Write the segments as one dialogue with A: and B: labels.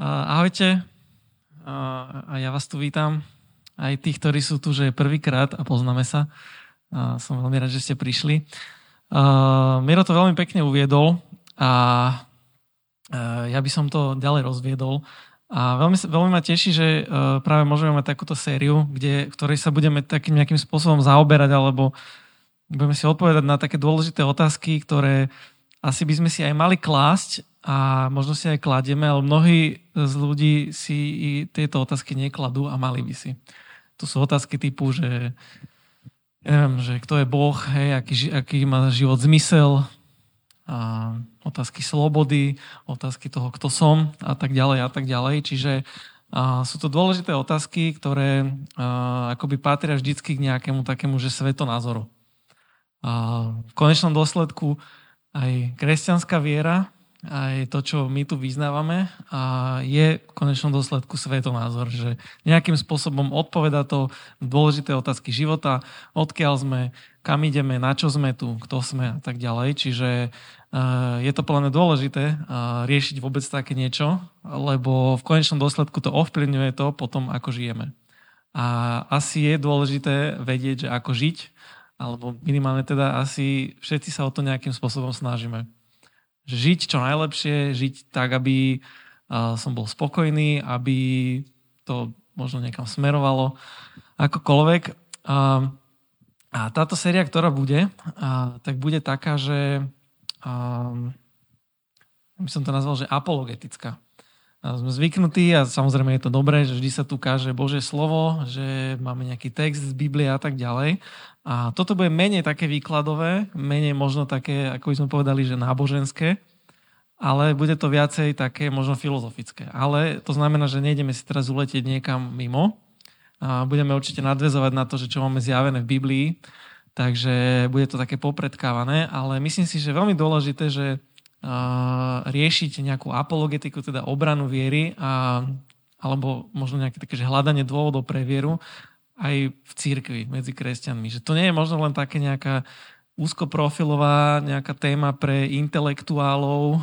A: Ahojte a ja vás tu vítam. Aj tých, ktorí sú tu, že je prvýkrát a poznáme sa. Som veľmi rád, že ste prišli. Miro to veľmi pekne uviedol a ja by som to ďalej rozviedol. A veľmi, veľmi ma teší, že práve môžeme mať takúto sériu, kde, ktorej sa budeme takým nejakým spôsobom zaoberať, alebo budeme si odpovedať na také dôležité otázky, ktoré asi by sme si aj mali klásť a možno si aj kladieme, ale mnohí z ľudí si tieto otázky nekladú a mali by si. To sú otázky typu, že neviem, že kto je Boh, hej, aký, aký má život zmysel, a otázky slobody, otázky toho, kto som a tak ďalej a tak ďalej. Čiže a sú to dôležité otázky, ktoré a, akoby patria vždycky k nejakému takému, že svetonázoru. A v konečnom dôsledku aj kresťanská viera aj to, čo my tu vyznávame a je v konečnom dôsledku svetonázor, že nejakým spôsobom odpoveda to dôležité otázky života, odkiaľ sme, kam ideme, na čo sme tu, kto sme a tak ďalej. Čiže uh, je to mňa dôležité uh, riešiť vôbec také niečo, lebo v konečnom dôsledku to ovplyvňuje to potom, ako žijeme. A asi je dôležité vedieť, že ako žiť, alebo minimálne teda asi všetci sa o to nejakým spôsobom snažíme žiť čo najlepšie, žiť tak, aby som bol spokojný, aby to možno niekam smerovalo, akokoľvek. A táto séria, ktorá bude, tak bude taká, že by som to nazval, že apologetická. A sme zvyknutí a samozrejme je to dobré, že vždy sa tu káže Božie slovo, že máme nejaký text z Biblie a tak ďalej. A toto bude menej také výkladové, menej možno také, ako by sme povedali, že náboženské, ale bude to viacej také možno filozofické. Ale to znamená, že nejdeme si teraz uletieť niekam mimo. A budeme určite nadvezovať na to, že čo máme zjavené v Biblii, takže bude to také popredkávané, ale myslím si, že veľmi dôležité, že riešiť nejakú apologetiku, teda obranu viery, a, alebo možno nejaké také že hľadanie dôvodov pre vieru aj v církvi medzi kresťanmi. Že to nie je možno len také nejaká úzkoprofilová nejaká téma pre intelektuálov,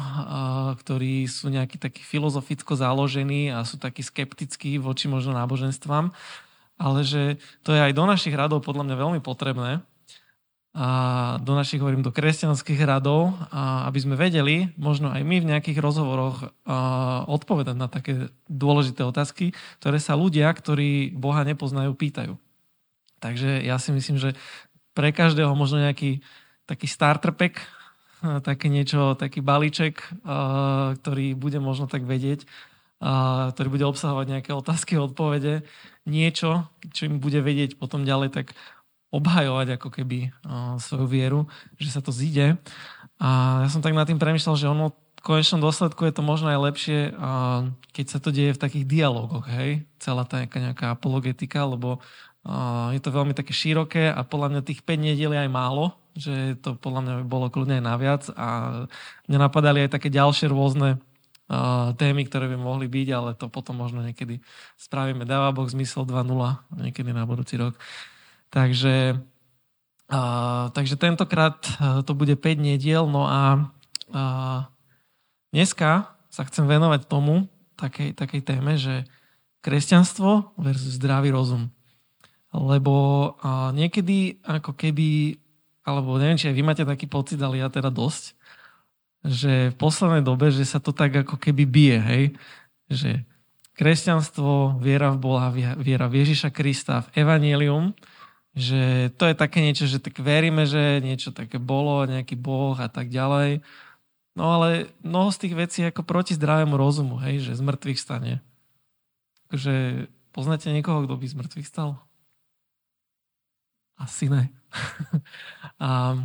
A: ktorí sú nejakí takí filozoficko založení a sú takí skeptickí voči možno náboženstvám, ale že to je aj do našich radov podľa mňa veľmi potrebné, a do našich, hovorím, do kresťanských radov, aby sme vedeli, možno aj my v nejakých rozhovoroch odpovedať na také dôležité otázky, ktoré sa ľudia, ktorí Boha nepoznajú, pýtajú. Takže ja si myslím, že pre každého možno nejaký taký starter pack, také niečo, taký balíček, ktorý bude možno tak vedieť, ktorý bude obsahovať nejaké otázky a odpovede, niečo, čo im bude vedieť potom ďalej tak obhajovať ako keby svoju vieru, že sa to zíde. A ja som tak nad tým premyšľal, že ono v konečnom dôsledku je to možno aj lepšie, keď sa to deje v takých dialogoch, hej? Celá tá nejaká, nejaká apologetika, lebo je to veľmi také široké a podľa mňa tých 5 nediel je aj málo, že to podľa mňa bolo kľudne aj naviac a mňa napadali aj také ďalšie rôzne témy, ktoré by mohli byť, ale to potom možno niekedy spravíme. Dáva Boh zmysel 2.0 niekedy na budúci rok. Takže, a, takže tentokrát to bude 5 nediel, no a, a dneska sa chcem venovať tomu, takej, takej téme, že kresťanstvo versus zdravý rozum. Lebo a, niekedy ako keby, alebo neviem, či aj vy máte taký pocit, ale ja teda dosť, že v poslednej dobe, že sa to tak ako keby bije, hej? Že kresťanstvo, viera v Boha, viera v Ježiša Krista, v Evangelium, že to je také niečo, že tak veríme, že niečo také bolo, nejaký boh a tak ďalej. No ale mnoho z tých vecí ako proti zdravému rozumu, hej, že z mŕtvych stane. Takže poznáte niekoho, kto by z mŕtvych stal? Asi ne. a,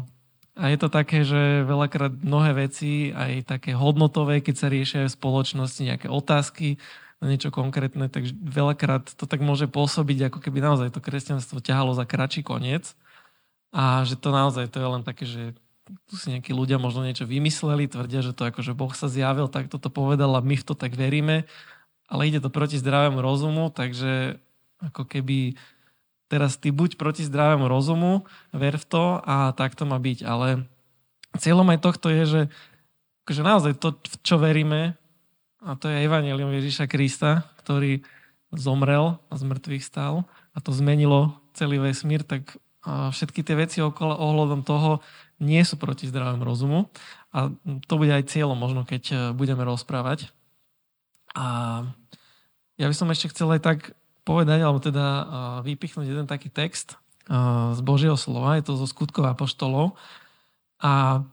A: a je to také, že veľakrát mnohé veci, aj také hodnotové, keď sa riešia v spoločnosti nejaké otázky, na niečo konkrétne, tak veľakrát to tak môže pôsobiť, ako keby naozaj to kresťanstvo ťahalo za kratší koniec. A že to naozaj to je len také, že tu si nejakí ľudia možno niečo vymysleli, tvrdia, že to akože Boh sa zjavil, tak toto povedal a my v to tak veríme, ale ide to proti zdravému rozumu, takže ako keby teraz ty buď proti zdravému rozumu, ver v to a tak to má byť, ale cieľom aj tohto je, že akože naozaj to, v čo veríme, a to je Evangelium Ježiša Krista, ktorý zomrel a z mŕtvych stal a to zmenilo celý vesmír, tak všetky tie veci okolo, ohľadom toho nie sú proti zdravému rozumu a to bude aj cieľom možno, keď e, budeme rozprávať. A ja by som ešte chcel aj tak povedať, alebo teda e, vypichnúť jeden taký text e, z Božieho slova, je to zo skutkov apoštolov. A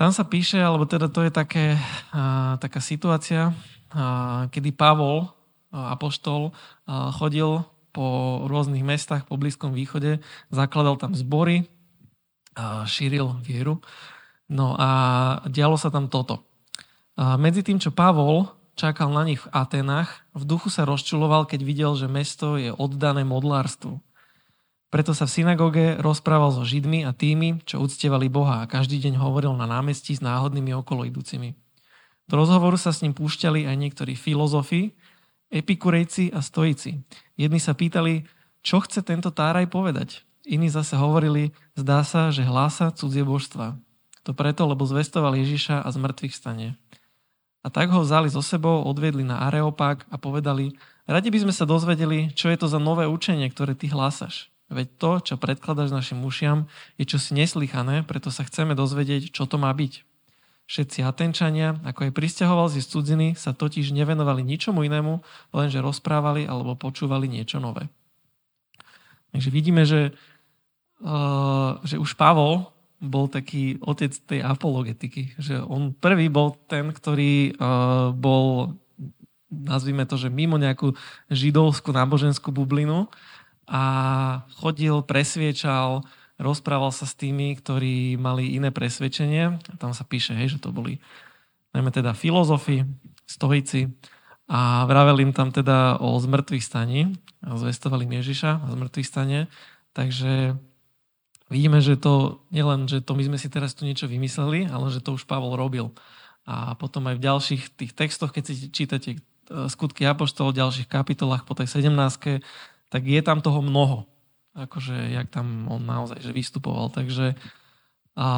A: tam sa píše, alebo teda to je také, taká situácia, kedy Pavol, apoštol, chodil po rôznych mestách po Blízkom východe, zakladal tam zbory, šíril vieru. No a dialo sa tam toto. A medzi tým, čo Pavol čakal na nich v Atenách, v duchu sa rozčuloval, keď videl, že mesto je oddané modlárstvu. Preto sa v synagóge rozprával so Židmi a tými, čo uctievali Boha a každý deň hovoril na námestí s náhodnými okolo idúcimi. Do rozhovoru sa s ním púšťali aj niektorí filozofi, epikurejci a stoici. Jedni sa pýtali, čo chce tento táraj povedať. Iní zase hovorili, zdá sa, že hlása cudzie božstva. To preto, lebo zvestoval Ježiša a z stane. A tak ho vzali so sebou, odviedli na Areopag a povedali, radi by sme sa dozvedeli, čo je to za nové učenie, ktoré ty hlásaš. Veď to, čo predkladáš našim ušiam, je čosi neslychané, preto sa chceme dozvedieť, čo to má byť. Všetci Atenčania, ako aj pristahovalci z cudziny, sa totiž nevenovali ničomu inému, lenže rozprávali alebo počúvali niečo nové. Takže vidíme, že, uh, že už Pavol bol taký otec tej apologetiky. Že on prvý bol ten, ktorý uh, bol, nazvime to, že mimo nejakú židovskú náboženskú bublinu a chodil, presviečal, rozprával sa s tými, ktorí mali iné presvedčenie. Tam sa píše, hej, že to boli najmä teda filozofi, stoici a vraveli im tam teda o zmrtvých staní a zvestovali Ježiša a zmrtvých stane. Takže vidíme, že to nielen, že to my sme si teraz tu niečo vymysleli, ale že to už Pavol robil. A potom aj v ďalších tých textoch, keď si čítate e, skutky Apoštol v ďalších kapitolách po tej 17 tak je tam toho mnoho. Akože, jak tam on naozaj že vystupoval. Takže a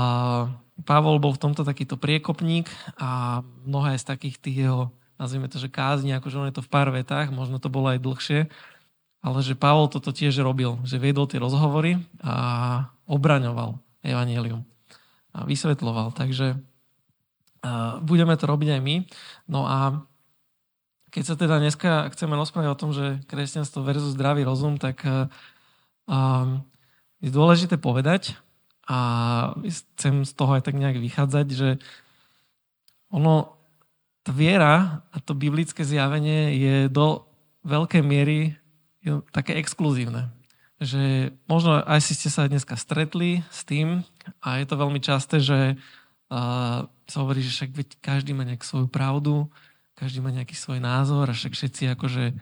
A: Pavol bol v tomto takýto priekopník a mnohé z takých tých jeho, nazvime to, že kázni, akože on je to v pár vetách, možno to bolo aj dlhšie, ale že Pavol toto tiež robil, že viedol tie rozhovory a obraňoval evanelium a vysvetloval. Takže budeme to robiť aj my. No a keď sa teda dneska chceme rozprávať o tom, že kresťanstvo versus zdravý rozum, tak je dôležité povedať a chcem z toho aj tak nejak vychádzať, že ono, tá viera a to biblické zjavenie je do veľkej miery také exkluzívne. Že možno aj si ste sa dneska stretli s tým a je to veľmi časté, že uh, sa hovorí, že však každý má nejakú svoju pravdu, každý má nejaký svoj názor a však všetci akože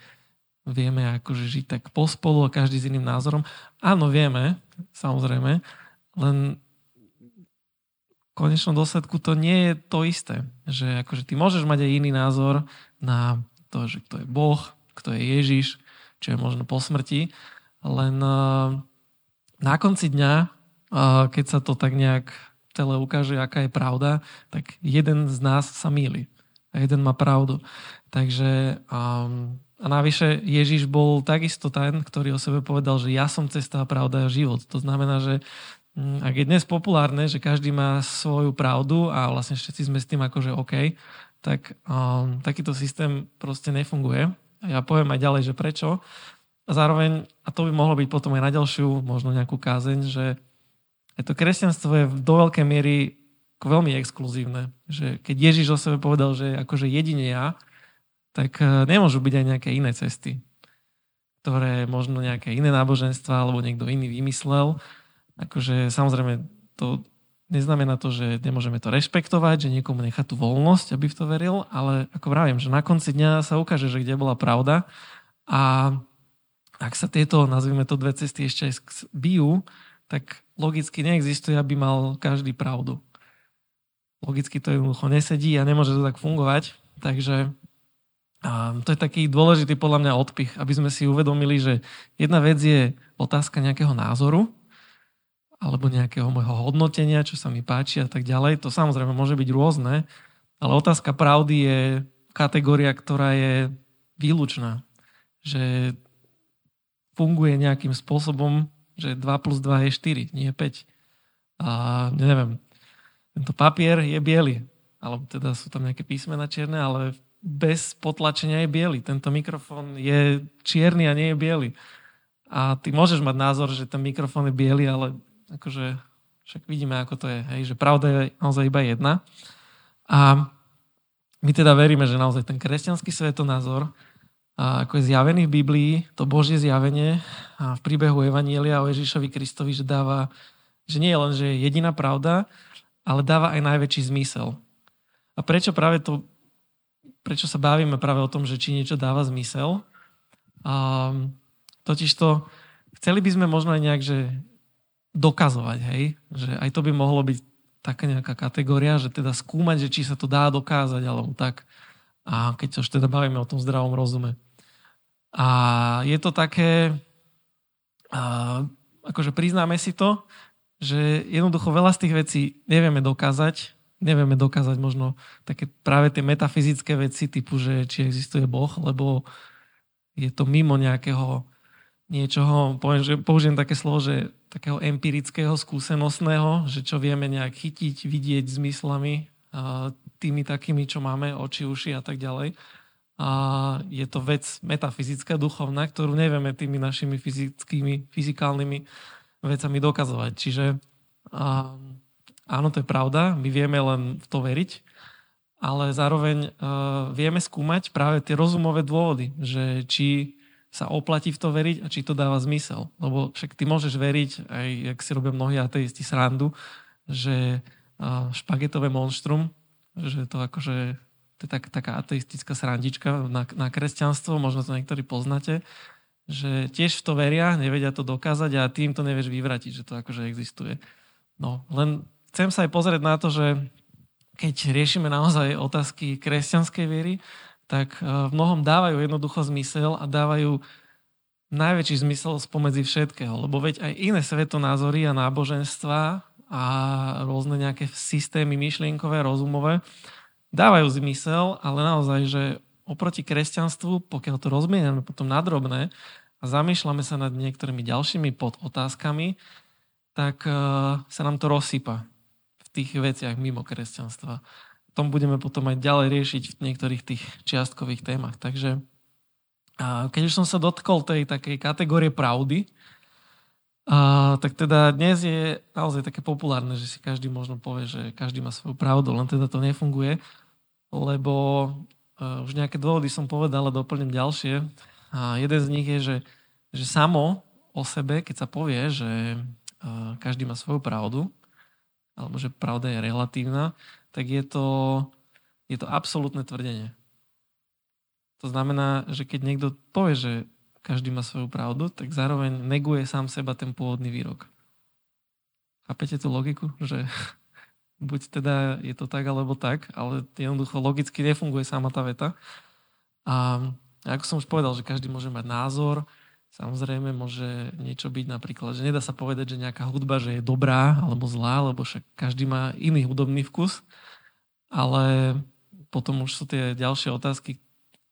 A: vieme akože žiť tak pospolu a každý s iným názorom. Áno, vieme, samozrejme, len v konečnom dôsledku to nie je to isté. Že akože ty môžeš mať aj iný názor na to, že kto je Boh, kto je Ježiš, čo je možno po smrti, len eh, na konci dňa, eh, keď sa to tak nejak celé ukáže, aká je pravda, tak jeden z nás sa míli. A jeden má pravdu. Takže um, a navyše Ježiš bol takisto ten, ktorý o sebe povedal, že ja som cesta, pravda a život. To znamená, že um, ak je dnes populárne, že každý má svoju pravdu a vlastne všetci sme s tým akože OK, tak um, takýto systém proste nefunguje. A ja poviem aj ďalej, že prečo. A zároveň, a to by mohlo byť potom aj na ďalšiu, možno nejakú kázeň, že to kresťanstvo je do veľkej miery veľmi exkluzívne. Že keď Ježiš o sebe povedal, že akože jedine ja, tak e, nemôžu byť aj nejaké iné cesty, ktoré možno nejaké iné náboženstva alebo niekto iný vymyslel. Akože samozrejme to neznamená to, že nemôžeme to rešpektovať, že niekomu nechá tú voľnosť, aby v to veril, ale ako vravím, že na konci dňa sa ukáže, že kde bola pravda a ak sa tieto, nazvime to dve cesty ešte aj bijú, tak logicky neexistuje, aby mal každý pravdu. Logicky to jednoducho nesedí a nemôže to tak fungovať. Takže a to je taký dôležitý podľa mňa odpich, aby sme si uvedomili, že jedna vec je otázka nejakého názoru alebo nejakého môjho hodnotenia, čo sa mi páči a tak ďalej. To samozrejme môže byť rôzne, Ale otázka pravdy je kategória, ktorá je výlučná. Že funguje nejakým spôsobom, že 2 plus 2 je 4, nie 5. A neviem, tento papier je biely, alebo teda sú tam nejaké písmena čierne, ale bez potlačenia je biely. Tento mikrofón je čierny a nie je biely. A ty môžeš mať názor, že ten mikrofón je biely, ale akože však vidíme, ako to je. Hej, že pravda je naozaj iba jedna. A my teda veríme, že naozaj ten kresťanský svetonázor, a ako je zjavený v Biblii, to Božie zjavenie a v príbehu Evanielia o Ježišovi Kristovi, že dáva, že nie je len, že je jediná pravda, ale dáva aj najväčší zmysel. A prečo práve to, prečo sa bavíme práve o tom, že či niečo dáva zmysel? A, totiž to, chceli by sme možno aj nejak, že dokazovať, hej? Že aj to by mohlo byť taká nejaká kategória, že teda skúmať, že či sa to dá dokázať, alebo tak. A keď sa už teda bavíme o tom zdravom rozume. A je to také, a, akože priznáme si to, že jednoducho veľa z tých vecí nevieme dokázať, nevieme dokázať možno také práve tie metafyzické veci typu, že či existuje Boh, lebo je to mimo nejakého niečoho, poviem, že použijem také slovo, že takého empirického, skúsenostného, že čo vieme nejak chytiť, vidieť zmyslami, tými takými, čo máme, oči, uši a tak ďalej. A je to vec metafyzická, duchovná, ktorú nevieme tými našimi fyzickými, fyzikálnymi vecami dokazovať. Čiže a, áno, to je pravda, my vieme len v to veriť, ale zároveň uh, vieme skúmať práve tie rozumové dôvody, že či sa oplatí v to veriť a či to dáva zmysel. Lebo však ty môžeš veriť, aj jak si robia mnohí ateisti srandu, že špagetové monštrum, že to akože to je tak, taká ateistická srandička na, na kresťanstvo, možno to niektorí poznáte, že tiež v to veria, nevedia to dokázať a tým to nevieš vyvratiť, že to akože existuje. No, len chcem sa aj pozrieť na to, že keď riešime naozaj otázky kresťanskej viery, tak eh, v mnohom dávajú jednoducho zmysel a dávajú najväčší zmysel spomedzi všetkého. Lebo veď aj iné svetonázory a náboženstva a rôzne nejaké systémy myšlienkové, rozumové dávajú zmysel, ale naozaj, že oproti kresťanstvu, pokiaľ to rozmieniame potom na drobné a zamýšľame sa nad niektorými ďalšími podotázkami, tak uh, sa nám to rozsypa v tých veciach mimo kresťanstva tom budeme potom aj ďalej riešiť v niektorých tých čiastkových témach. Takže keď už som sa dotkol tej takej kategórie pravdy, tak teda dnes je naozaj také populárne, že si každý možno povie, že každý má svoju pravdu, len teda to nefunguje, lebo už nejaké dôvody som povedal, ale doplním ďalšie. A jeden z nich je, že, že samo o sebe, keď sa povie, že uh, každý má svoju pravdu, alebo že pravda je relatívna, tak je to, je to absolútne tvrdenie. To znamená, že keď niekto povie, že každý má svoju pravdu, tak zároveň neguje sám seba ten pôvodný výrok. Chápete tú logiku? Že buď teda je to tak, alebo tak, ale jednoducho logicky nefunguje sama tá veta. A ako som už povedal, že každý môže mať názor, Samozrejme môže niečo byť napríklad, že nedá sa povedať, že nejaká hudba že je dobrá alebo zlá, lebo však každý má iný hudobný vkus, ale potom už sú tie ďalšie otázky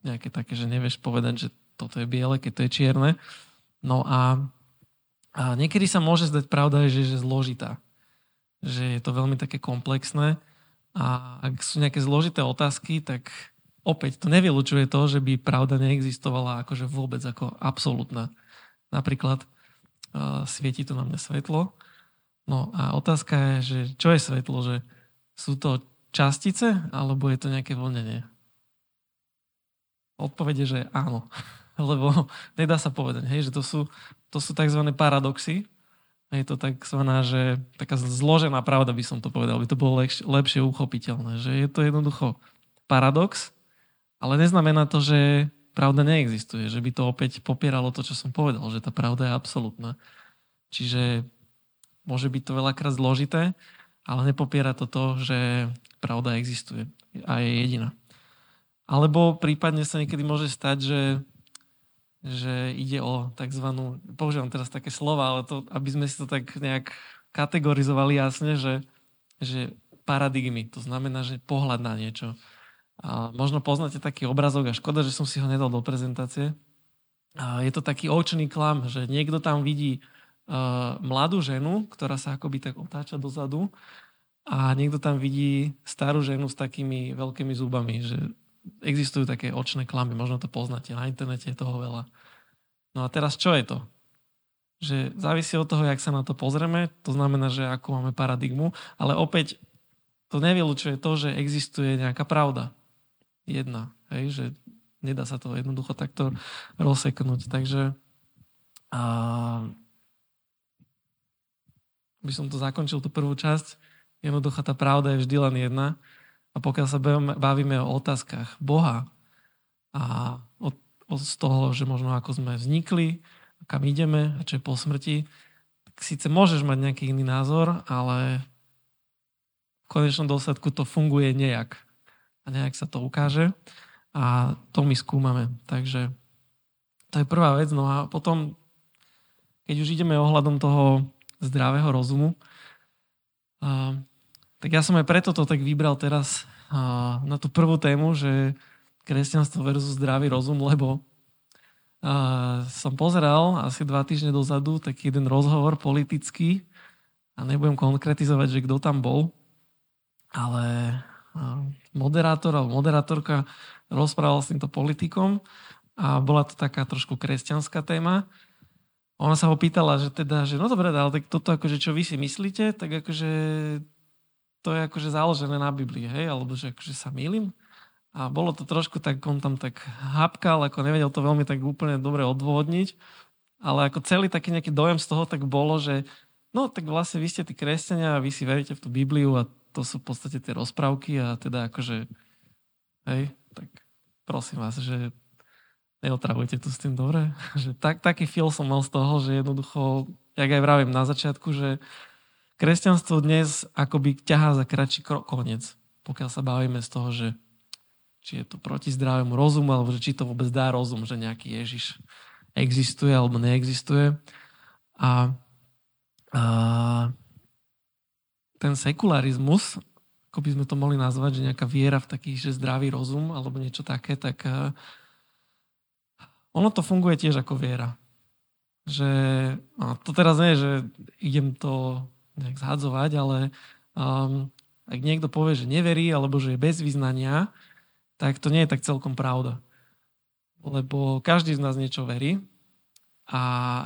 A: nejaké také, že nevieš povedať, že toto je biele, keď to je čierne. No a, a niekedy sa môže zdať pravda, že je zložitá. Že je to veľmi také komplexné a ak sú nejaké zložité otázky, tak opäť to nevylučuje to, že by pravda neexistovala akože vôbec ako absolútna. Napríklad uh, svieti tu na mňa svetlo. No a otázka je, že čo je svetlo? Že sú to častice alebo je to nejaké vlnenie? Odpovede, že áno. Lebo nedá sa povedať, hej, že to sú, to sú tzv. paradoxy. Je to tzv. že taká zložená pravda by som to povedal, aby to bolo lepšie, lepšie uchopiteľné. Že je to jednoducho paradox, ale neznamená to, že pravda neexistuje, že by to opäť popieralo to, čo som povedal, že tá pravda je absolútna. Čiže môže byť to veľakrát zložité, ale nepopiera to to, že pravda existuje a je jediná. Alebo prípadne sa niekedy môže stať, že, že ide o tzv. používam teraz také slova, ale to, aby sme si to tak nejak kategorizovali jasne, že, že paradigmy. To znamená, že pohľad na niečo. A možno poznáte taký obrazok a škoda, že som si ho nedal do prezentácie. A je to taký očný klam, že niekto tam vidí uh, mladú ženu, ktorá sa akoby tak otáča dozadu a niekto tam vidí starú ženu s takými veľkými zubami, že existujú také očné klamy, možno to poznáte, na internete je toho veľa. No a teraz čo je to? Že závisí od toho, jak sa na to pozrieme, to znamená, že ako máme paradigmu, ale opäť to nevylučuje to, že existuje nejaká pravda jedna. Hej, že nedá sa to jednoducho takto rozseknúť. Takže a, by som to zakončil, tú prvú časť. Jednoducho tá pravda je vždy len jedna. A pokiaľ sa bavíme o otázkach Boha a od, od z toho, že možno ako sme vznikli, kam ideme a čo je po smrti, tak síce môžeš mať nejaký iný názor, ale v konečnom dôsledku to funguje nejak a nejak sa to ukáže a to my skúmame. Takže to je prvá vec. No a potom, keď už ideme ohľadom toho zdravého rozumu, tak ja som aj preto to tak vybral teraz na tú prvú tému, že kresťanstvo versus zdravý rozum, lebo som pozeral asi dva týždne dozadu taký jeden rozhovor politický a nebudem konkretizovať, že kto tam bol, ale moderátor alebo moderátorka rozprával s týmto politikom a bola to taká trošku kresťanská téma. Ona sa ho pýtala, že teda, že no dobre, ale tak toto akože čo vy si myslíte, tak akože to je akože založené na Biblii, hej, alebo že akože sa milím. A bolo to trošku tak, on tam tak hapkal, ako nevedel to veľmi tak úplne dobre odvodniť, ale ako celý taký nejaký dojem z toho tak bolo, že no tak vlastne vy ste tí kresťania a vy si veríte v tú Bibliu a to sú v podstate tie rozprávky a teda akože, hej, tak prosím vás, že neotravujte tu s tým dobre. Že tak, taký feel som mal z toho, že jednoducho, jak aj vravím na začiatku, že kresťanstvo dnes akoby ťahá za kratší koniec, pokiaľ sa bavíme z toho, že či je to proti zdravému rozumu, alebo že či to vôbec dá rozum, že nejaký Ježiš existuje alebo neexistuje. A, a ten sekularizmus, ako by sme to mohli nazvať, že nejaká viera v taký, že zdravý rozum alebo niečo také, tak uh, ono to funguje tiež ako viera. Že, a to teraz nie je, že idem to nejak zhadzovať, ale um, ak niekto povie, že neverí alebo že je bez vyznania, tak to nie je tak celkom pravda. Lebo každý z nás niečo verí a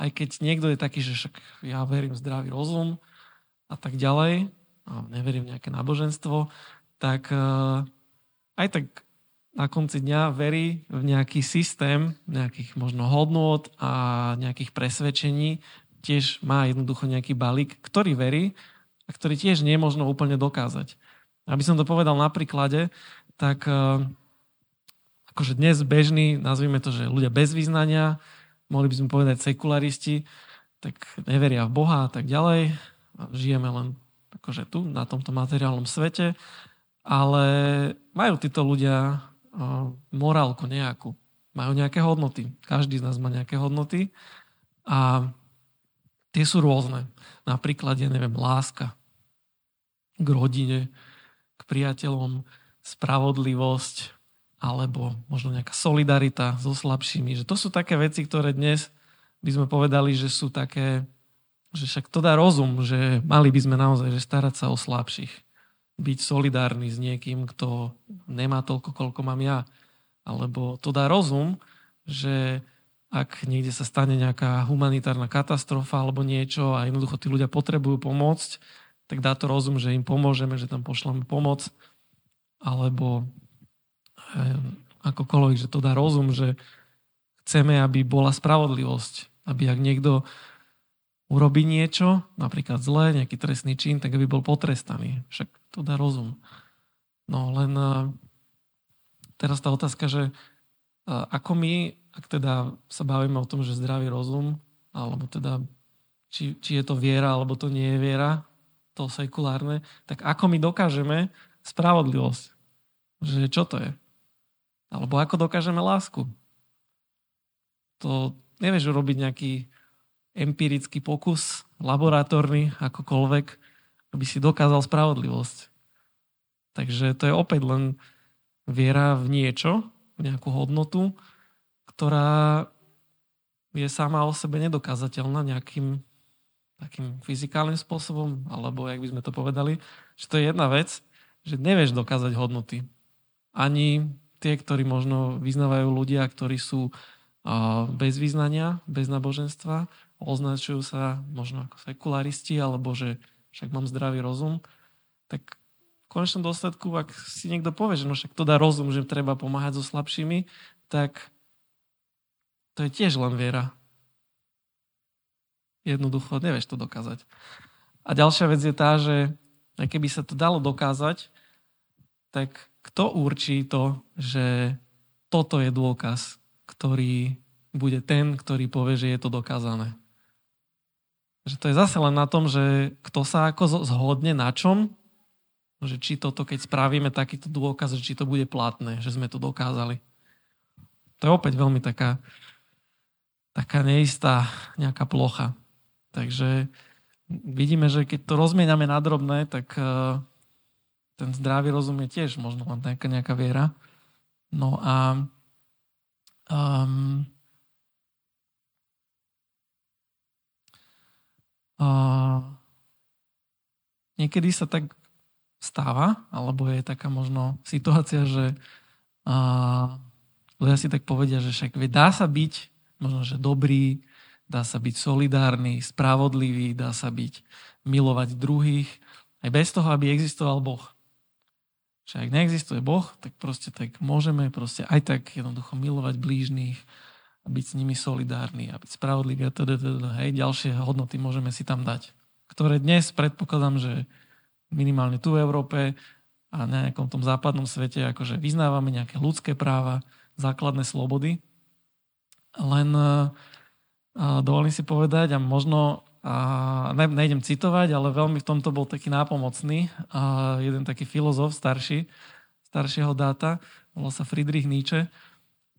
A: aj keď niekto je taký, že však ja verím zdravý rozum a tak ďalej, neverím v nejaké náboženstvo, tak eh, aj tak na konci dňa verí v nejaký systém nejakých možno hodnôt a nejakých presvedčení, tiež má jednoducho nejaký balík, ktorý verí a ktorý tiež nie je možno úplne dokázať. Aby som to povedal na príklade, tak eh, akože dnes bežný, nazvime to, že ľudia bez význania, mohli by sme povedať sekularisti, tak neveria v Boha a tak ďalej. Žijeme len akože tu, na tomto materiálnom svete, ale majú títo ľudia morálku nejakú. Majú nejaké hodnoty. Každý z nás má nejaké hodnoty a tie sú rôzne. Napríklad, ja neviem, láska k rodine, k priateľom, spravodlivosť, alebo možno nejaká solidarita so slabšími. Že to sú také veci, ktoré dnes by sme povedali, že sú také že však to dá rozum, že mali by sme naozaj že starať sa o slabších. Byť solidárny s niekým, kto nemá toľko, koľko mám ja. Alebo to dá rozum, že ak niekde sa stane nejaká humanitárna katastrofa alebo niečo a jednoducho tí ľudia potrebujú pomôcť, tak dá to rozum, že im pomôžeme, že tam pošleme pomoc. Alebo eh, akokoľvek, že to dá rozum, že chceme, aby bola spravodlivosť. Aby ak niekto urobí niečo, napríklad zlé, nejaký trestný čin, tak aby bol potrestaný. Však to dá rozum. No len uh, teraz tá otázka, že uh, ako my, ak teda sa bavíme o tom, že zdravý rozum, alebo teda či, či je to viera, alebo to nie je viera, to sekulárne, tak ako my dokážeme spravodlivosť? Že čo to je? Alebo ako dokážeme lásku? To nevieš urobiť nejaký empirický pokus, laboratórny, akokoľvek, aby si dokázal spravodlivosť. Takže to je opäť len viera v niečo, v nejakú hodnotu, ktorá je sama o sebe nedokázateľná nejakým takým fyzikálnym spôsobom, alebo jak by sme to povedali, že to je jedna vec, že nevieš dokázať hodnoty. Ani tie, ktorí možno vyznávajú ľudia, ktorí sú bez význania, bez náboženstva, označujú sa možno ako sekularisti, alebo že však mám zdravý rozum, tak v konečnom dôsledku, ak si niekto povie, že no však to dá rozum, že treba pomáhať so slabšími, tak to je tiež len viera. Jednoducho nevieš to dokázať. A ďalšia vec je tá, že keby sa to dalo dokázať, tak kto určí to, že toto je dôkaz, ktorý bude ten, ktorý povie, že je to dokázané. Že to je zase len na tom, že kto sa ako zhodne na čom, že či toto, keď spravíme takýto dôkaz, že či to bude platné, že sme to dokázali. To je opäť veľmi taká, taká neistá nejaká plocha. Takže vidíme, že keď to rozmieniame na drobné, tak eh, ten zdravý rozum je tiež možno len nejaká, nejaká viera. No a um, uh, niekedy sa tak stáva, alebo je taká možno situácia, že uh, ľudia si tak povedia, že však dá sa byť možno, že dobrý, dá sa byť solidárny, spravodlivý, dá sa byť milovať druhých, aj bez toho, aby existoval Boh. Že ak neexistuje Boh, tak proste tak môžeme proste aj tak jednoducho milovať blížnych a byť s nimi solidárni a byť spravodlivý a teda, teda, hej, ďalšie hodnoty môžeme si tam dať. Ktoré dnes predpokladám, že minimálne tu v Európe a na nejakom tom západnom svete akože vyznávame nejaké ľudské práva, základné slobody. Len dovolím si povedať a možno a ne, nejdem citovať, ale veľmi v tomto bol taký nápomocný a jeden taký filozof starší, staršieho dáta, volal sa Friedrich Nietzsche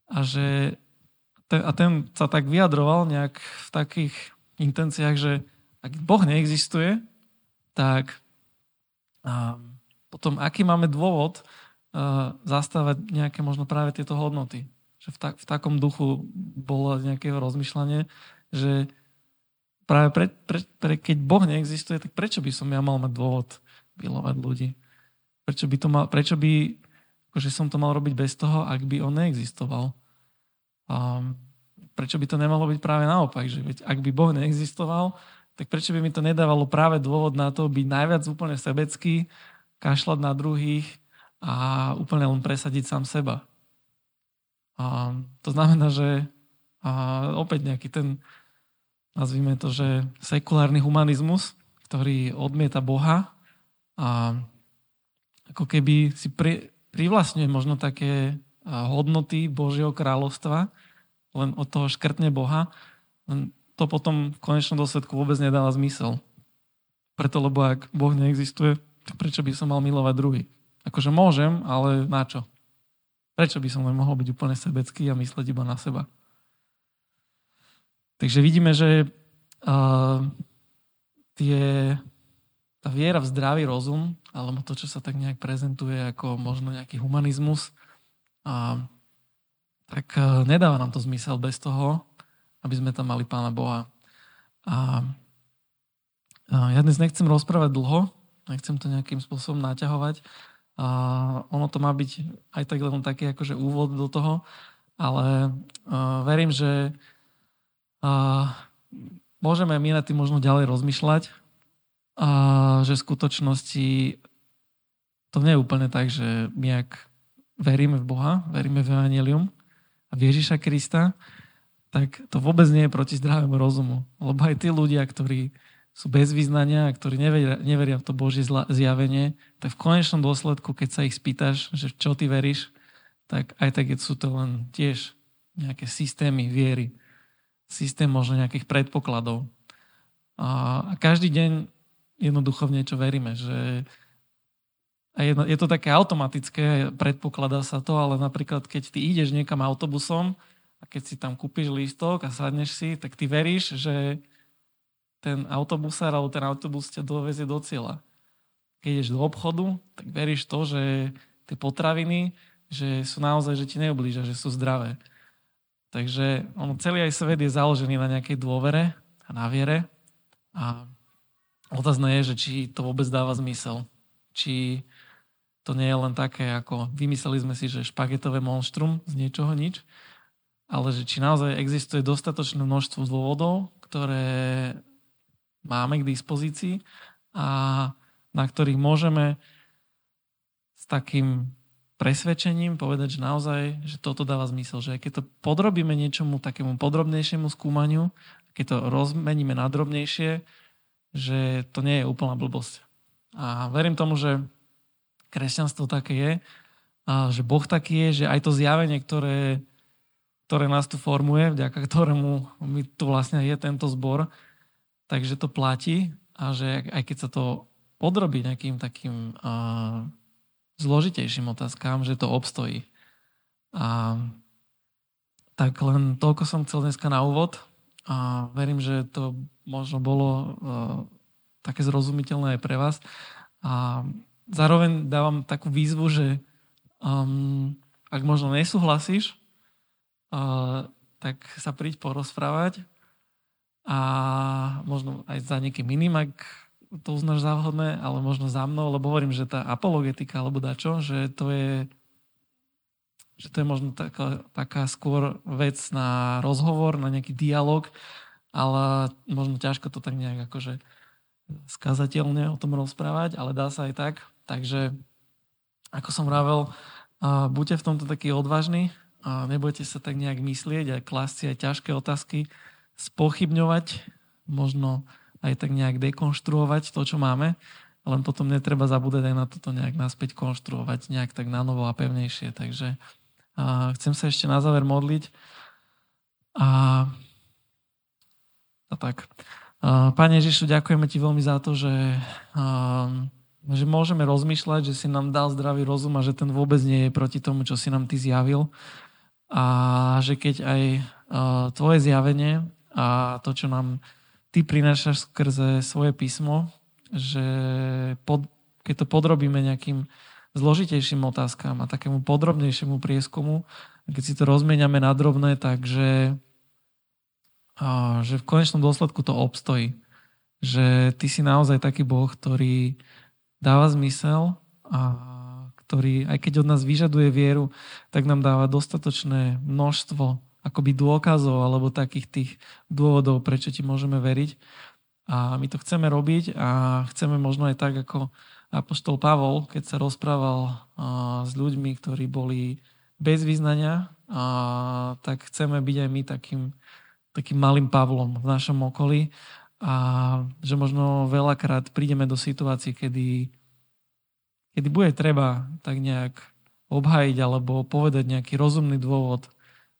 A: a že a ten sa tak vyjadroval nejak v takých intenciách, že ak Boh neexistuje, tak a, potom aký máme dôvod a, zastávať nejaké možno práve tieto hodnoty že v, ta, v takom duchu bolo nejakého rozmýšľanie, že práve pre, pre, pre, keď Boh neexistuje, tak prečo by som ja mal mať dôvod milovať ľudí? Prečo by, to mal, prečo by akože som to mal robiť bez toho, ak by on neexistoval? A prečo by to nemalo byť práve naopak? Že veď, ak by Boh neexistoval, tak prečo by mi to nedávalo práve dôvod na to byť najviac úplne sebecký, kašľať na druhých a úplne len presadiť sám seba? A to znamená, že a opäť nejaký ten, nazvime to, že sekulárny humanizmus, ktorý odmieta Boha a ako keby si pri, privlastňuje možno také hodnoty Božieho kráľovstva, len od toho škrtne Boha, len to potom v konečnom dôsledku vôbec nedáva zmysel. Preto, lebo ak Boh neexistuje, prečo by som mal milovať druhý? Akože môžem, ale na čo? Prečo by som len mohol byť úplne sebecký a mysleť iba na seba? Takže vidíme, že uh, tie, tá viera v zdravý rozum, alebo to, čo sa tak nejak prezentuje ako možno nejaký humanizmus, uh, tak uh, nedáva nám to zmysel bez toho, aby sme tam mali Pána Boha. A uh, ja dnes nechcem rozprávať dlho, nechcem to nejakým spôsobom naťahovať, a ono to má byť aj tak len taký akože úvod do toho, ale uh, verím, že uh, môžeme my na tým možno ďalej rozmýšľať a že v skutočnosti to nie je úplne tak, že my ak veríme v Boha, veríme v Evangelium a v Ježiša Krista, tak to vôbec nie je proti zdravému rozumu. Lebo aj tí ľudia, ktorí sú bez význania a ktorí neveria, neveria v to Božie zjavenie, tak v konečnom dôsledku, keď sa ich spýtaš, že čo ty veríš, tak aj tak sú to len tiež nejaké systémy viery. Systém možno nejakých predpokladov. A, a každý deň jednoducho v niečo veríme, že a je, je to také automatické, predpokladá sa to, ale napríklad keď ty ideš niekam autobusom a keď si tam kúpiš lístok a sadneš si, tak ty veríš, že ten autobusár alebo ten autobus ťa dovezie do cieľa. keď ideš do obchodu, tak veríš to, že tie potraviny, že sú naozaj, že ti neublížia, že sú zdravé. Takže on, celý aj svet je založený na nejakej dôvere a na viere. A otázne je, že či to vôbec dáva zmysel. Či to nie je len také, ako vymysleli sme si, že špagetové monštrum z niečoho nič, ale že či naozaj existuje dostatočné množstvo dôvodov, ktoré máme k dispozícii a na ktorých môžeme s takým presvedčením povedať, že naozaj, že toto dáva zmysel, že keď to podrobíme niečomu takému podrobnejšiemu skúmaniu, keď to rozmeníme na drobnejšie, že to nie je úplná blbosť. A verím tomu, že kresťanstvo také je, a že Boh taký je, že aj to zjavenie, ktoré ktoré nás tu formuje, vďaka ktorému my tu vlastne je tento zbor, takže to platí a že aj keď sa to podrobí nejakým takým uh, zložitejším otázkám, že to obstojí. A tak len toľko som chcel dneska na úvod a verím, že to možno bolo uh, také zrozumiteľné aj pre vás. A zároveň dávam takú výzvu, že um, ak možno nesúhlasíš tak sa príď porozprávať a možno aj za niekým iným, ak to uznáš za vhodné, ale možno za mnou, lebo hovorím, že tá apologetika alebo dačo, že to je že to je možno taká, taká skôr vec na rozhovor, na nejaký dialog, ale možno ťažko to tak nejak akože skazateľne o tom rozprávať, ale dá sa aj tak. Takže, ako som vravel, buďte v tomto taký odvážny, nebojte sa tak nejak myslieť a klásť si aj ťažké otázky, spochybňovať, možno aj tak nejak dekonštruovať to, čo máme, len potom netreba zabúdať aj na toto nejak naspäť konštruovať, nejak tak na novo a pevnejšie. Takže a chcem sa ešte na záver modliť. A, a tak. A, Pane Ježišu, ďakujeme Ti veľmi za to, že, a, že môžeme rozmýšľať, že si nám dal zdravý rozum a že ten vôbec nie je proti tomu, čo si nám Ty zjavil a že keď aj tvoje zjavenie a to, čo nám ty prinášaš skrze svoje písmo, že pod, keď to podrobíme nejakým zložitejším otázkam a takému podrobnejšiemu prieskumu, keď si to rozmieniame na drobné, takže a, že v konečnom dôsledku to obstojí. Že ty si naozaj taký Boh, ktorý dáva zmysel a ktorý, aj keď od nás vyžaduje vieru, tak nám dáva dostatočné množstvo akoby dôkazov alebo takých tých dôvodov, prečo ti môžeme veriť. A my to chceme robiť a chceme možno aj tak, ako Apoštol Pavol, keď sa rozprával s ľuďmi, ktorí boli bez význania, tak chceme byť aj my takým, takým malým Pavlom v našom okolí a že možno veľakrát prídeme do situácií, kedy kedy bude treba tak nejak obhajiť alebo povedať nejaký rozumný dôvod,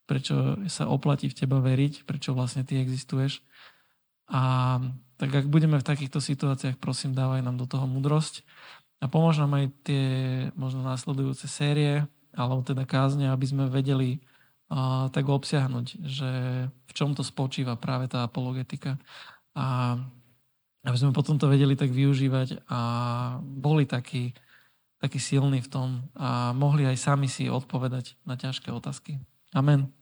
A: prečo sa oplatí v teba veriť, prečo vlastne ty existuješ. A tak ak budeme v takýchto situáciách, prosím, dávaj nám do toho múdrosť a pomôž nám aj tie možno následujúce série, alebo teda kázne, aby sme vedeli uh, tak obsiahnuť, že v čom to spočíva práve tá apologetika. A aby sme potom to vedeli tak využívať a boli takí taký silný v tom a mohli aj sami si odpovedať na ťažké otázky. Amen.